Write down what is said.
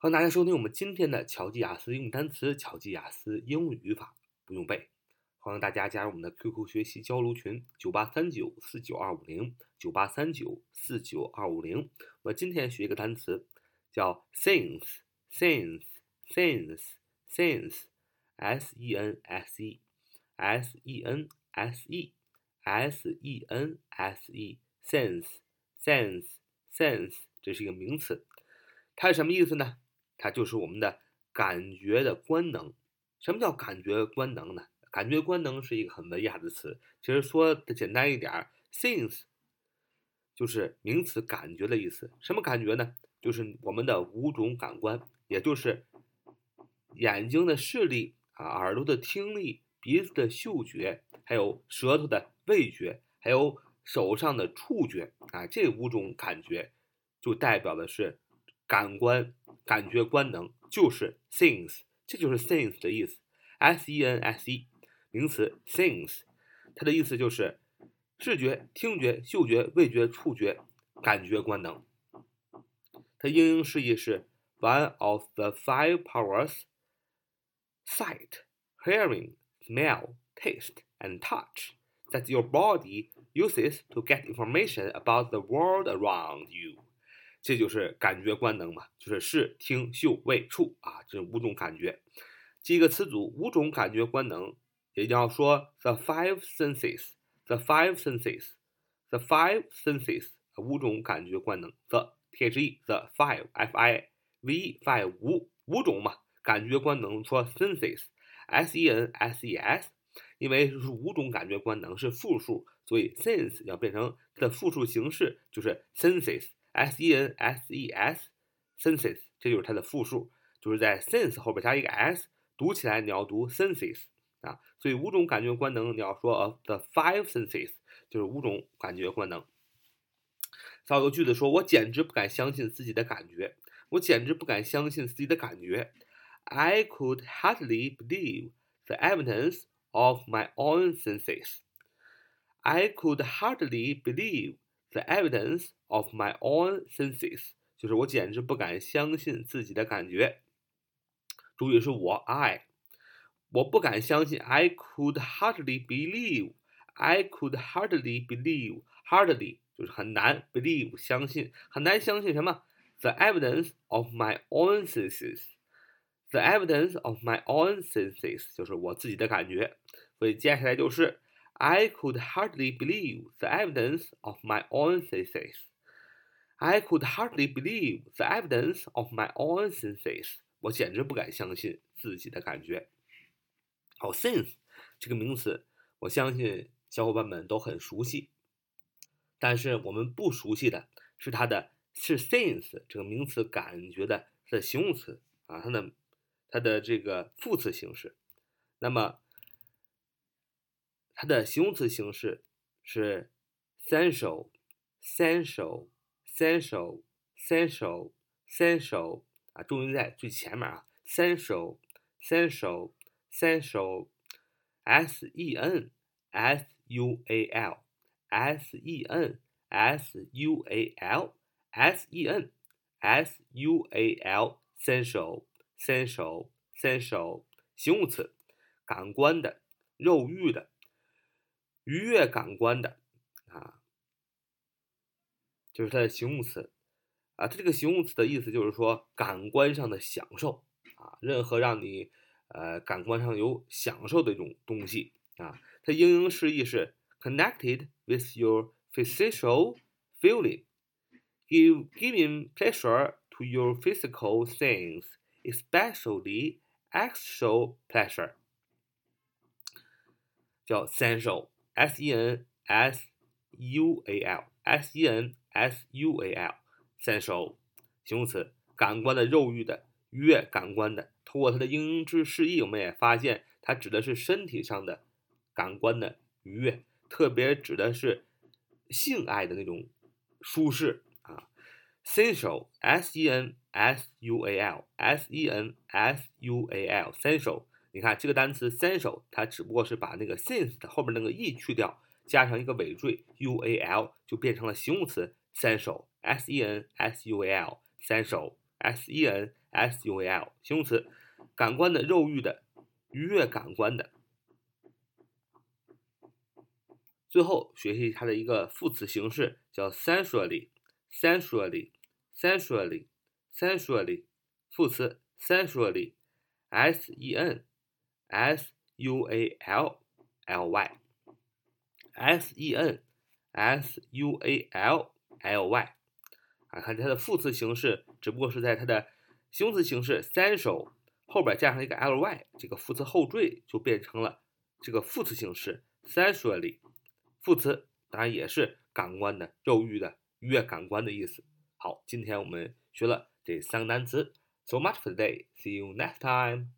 欢迎大家收听我们今天的巧记雅思英语单词、巧记雅思英语语法不用背。欢迎大家加入我们的 QQ 学习交流群：九八三九四九二五零九八三九四九二五零。我今天学一个单词，叫 sense，sense，sense，sense，s e n s e，s e n s e，s e n s e，sense，sense，sense，这是一个名词，它是什么意思呢？它就是我们的感觉的官能。什么叫感觉官能呢？感觉官能是一个很文雅的词。其实说的简单一点，sense 就是名词“感觉”的意思。什么感觉呢？就是我们的五种感官，也就是眼睛的视力啊、耳朵的听力、鼻子的嗅觉，还有舌头的味觉，还有手上的触觉啊，这五种感觉就代表的是感官。感觉官能就是 sense，这就是 sense 的意思，s e n s e，名词 sense，它的意思就是视觉、听觉、嗅觉、味觉、触觉、感觉官能。它英英释义是 one of the five powers—sight, hearing, smell, taste, and touch—that your body uses to get information about the world around you. 这就是感觉官能嘛，就是视听嗅味触啊，这五种感觉。记一个词组，五种感觉官能，也要说 the five senses，the five senses，the five senses，五种感觉官能。the t h e the five f i v e five 五五种嘛，感觉官能说 senses，s e n s e s，因为是五种感觉官能是复数，所以 sense 要变成它的复数形式，就是 senses。s e n s e s senses，这就是它的复数，就是在 sense 后边加一个 s，读起来你要读 senses 啊。所以五种感觉官能你要说 of the five senses，就是五种感觉官能。造个句子说：我简直不敢相信自己的感觉，我简直不敢相信自己的感觉。I could hardly believe the evidence of my own senses. I could hardly believe. The evidence of my own senses，就是我简直不敢相信自己的感觉。注意是我，I，我不敢相信。I could hardly believe，I could hardly believe，hardly 就是很难，believe 相信，很难相信什么？The evidence of my own senses，the evidence of my own senses 就是我自己的感觉。所以接下来就是。 I could hardly believe the evidence of my own senses. I could hardly believe the evidence of my own senses. 我简直不敢相信自己的感觉。好，sense 这个名词，我相信小伙伴们都很熟悉。但是我们不熟悉的是它的，是 sense 这个名词感觉的它的形容词啊，它的它的这个副词形式。那么它的形容词形式是 sensual, sensual, sensual, sensual, sensual 啊，重音在最前面啊，sensual，sensual，sensual，s e n s u a l，s e n s u a l，s e n s u a l，sensual，sensual，sensual，形容词，感官的，肉欲的。愉悦感官的啊，就是它的形容词啊。它这个形容词的意思就是说感官上的享受啊，任何让你呃感官上有享受的一种东西啊。它英英释义是 connected with your physical feeling, give giving pleasure to your physical things, especially actual pleasure，叫 sensual。S e n s u a l，s e n s u a l，sensual，形容词，感官的、肉欲的、愉悦感官的。通过它的英制释义，我们也发现它指的是身体上的感官的愉悦，特别指的是性爱的那种舒适啊。sensual，s e n s u a l，s e n s u a l，sensual。你看这个单词 sensual，它只不过是把那个 since 的后面那个 e 去掉，加上一个尾缀 u a l，就变成了形容词 sensual，s e n s u a l，sensual，s e n，S-U-A-L，形容词，感官的、肉欲的、愉悦感官的。最后学习它的一个副词形式，叫 sensually，sensually，sensually，sensually，副词 sensually，s e n sensually，S-E-N-S-U-A-L-L-Y，S-E-N-S-U-A-L-L-Y。啊，看它的副词形式，只不过是在它的形容词形式 sensual 后边加上一个 ly，这个副词后缀就变成了这个副词形式 sensually。副词当然也是感官的、肉欲的、愉悦感官的意思。好，今天我们学了这三个单词。So much for today. See you next time.